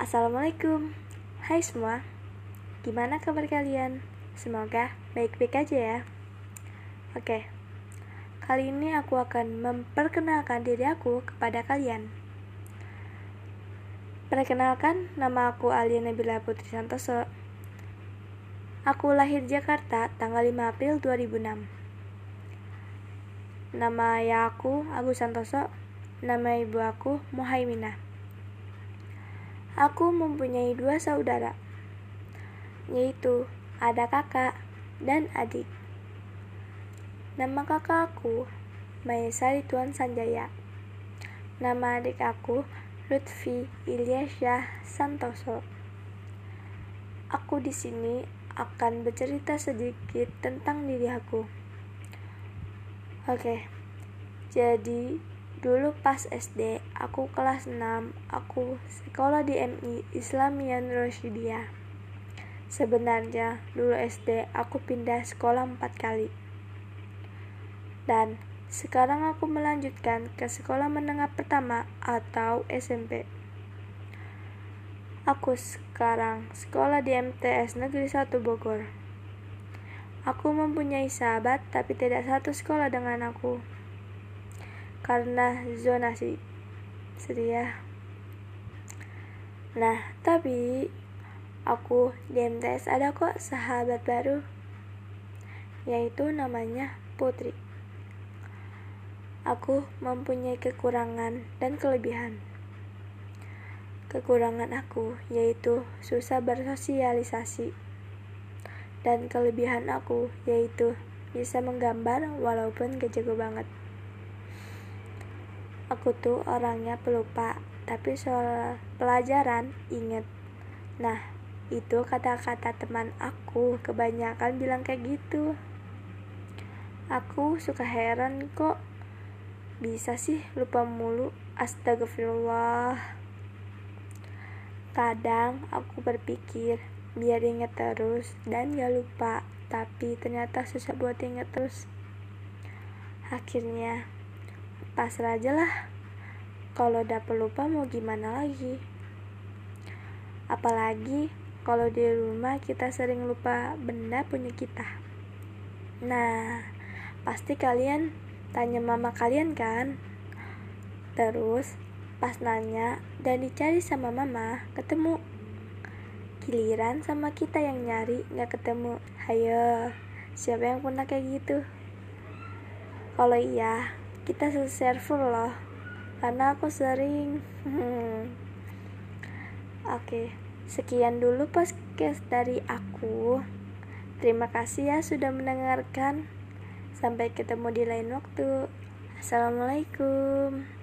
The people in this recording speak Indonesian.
Assalamualaikum. Hai semua. Gimana kabar kalian? Semoga baik-baik aja ya. Oke. Kali ini aku akan memperkenalkan diri aku kepada kalian. Perkenalkan, nama aku Alia Nabila Putri Santoso. Aku lahir Jakarta tanggal 5 April 2006 Nama ayah aku Agus Santoso. Nama ibu aku Muhaiminah Aku mempunyai dua saudara, yaitu ada kakak dan adik. Nama kakak aku Maesari Tuan Sanjaya. Nama adik aku Lutfi Ilyasyah Santoso. Aku di sini akan bercerita sedikit tentang diri aku. Oke. Jadi Dulu pas SD, aku kelas 6, aku sekolah di MI Islamian Rosyidiyah. Sebenarnya, dulu SD aku pindah sekolah empat kali. Dan sekarang aku melanjutkan ke sekolah menengah pertama atau SMP. Aku sekarang sekolah di MTS Negeri 1 Bogor. Aku mempunyai sahabat tapi tidak satu sekolah dengan aku karena zonasi seria nah tapi aku di MTS ada kok sahabat baru yaitu namanya Putri. Aku mempunyai kekurangan dan kelebihan. Kekurangan aku yaitu susah bersosialisasi. Dan kelebihan aku yaitu bisa menggambar walaupun gak jago banget Aku tuh orangnya pelupa, tapi soal pelajaran inget. Nah, itu kata-kata teman aku kebanyakan bilang kayak gitu. Aku suka heran kok bisa sih lupa mulu. Astagfirullah. Kadang aku berpikir biar inget terus dan gak lupa, tapi ternyata susah buat inget terus. Akhirnya pasrah aja lah. Kalau udah pelupa mau gimana lagi? Apalagi kalau di rumah kita sering lupa benda punya kita. Nah pasti kalian tanya mama kalian kan? Terus pas nanya dan dicari sama mama ketemu. Giliran sama kita yang nyari nggak ketemu. Hayo siapa yang pernah kayak gitu? Kalau iya kita server loh karena aku sering hmm. oke sekian dulu podcast dari aku. Terima kasih ya sudah mendengarkan. Sampai ketemu di lain waktu. Assalamualaikum